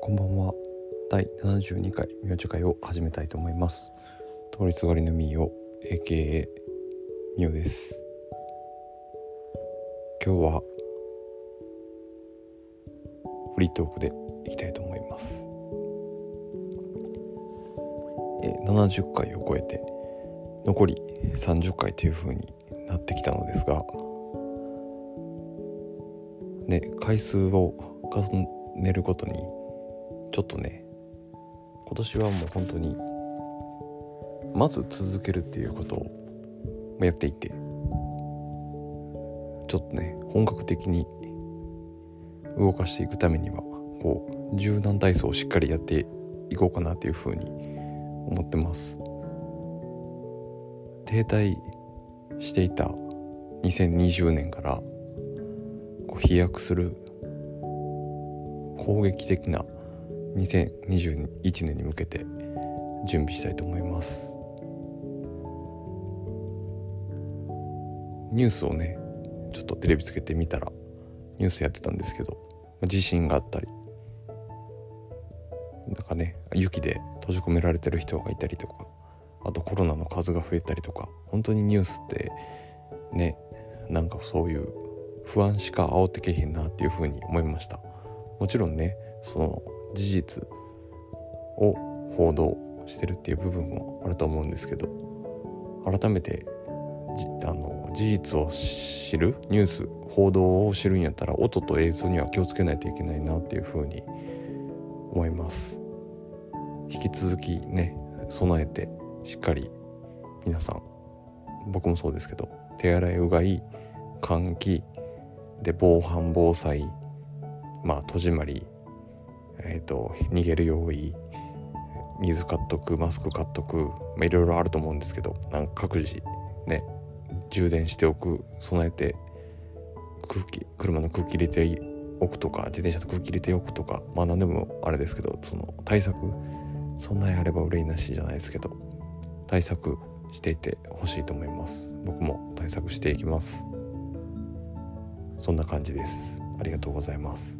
こんばんは。第72回名字会を始めたいと思います。通りすがりのみーを AKA みおです。今日はフリートークでいきたいと思います。え70回を超えて残り30回という風になってきたのですがね回数を重ねるごとにちょっとね今年はもう本当にまず続けるっていうことをやっていてちょっとね本格的に動かしていくためにはこう柔軟体操をしっかりやっていこうかなというふうに思ってます。停滞していた2020年からこう飛躍する攻撃的な2021年に向けて準備したいと思います。ニュースをねちょっとテレビつけてみたらニュースやってたんですけど地震があったりなんかね雪で閉じ込められてる人がいたりとかあとコロナの数が増えたりとか本当にニュースってねなんかそういう不安しか煽ってけへんなっていうふうに思いました。もちろんねその事実を報道してるっていう部分もあると思うんですけど改めてあの事実を知るニュース報道を知るんやったら音と映像には気をつけないといけないなっていうふうに思います。引き続きね備えてしっかり皆さん僕もそうですけど手洗いうがい換気で防犯防災まあ戸締まりーと、逃げる用意水買っとくマスク買っとく、まあ、いろいろあると思うんですけどなんか各自ね充電しておく備えて空気車の空気入れておくとか自転車の空気入れておくとかまあ何でもあれですけどその対策そんなにあれば憂いなしじゃないですけど対策していてほしいと思います。僕も対策していきます。そんな感じです。ありがとうございます。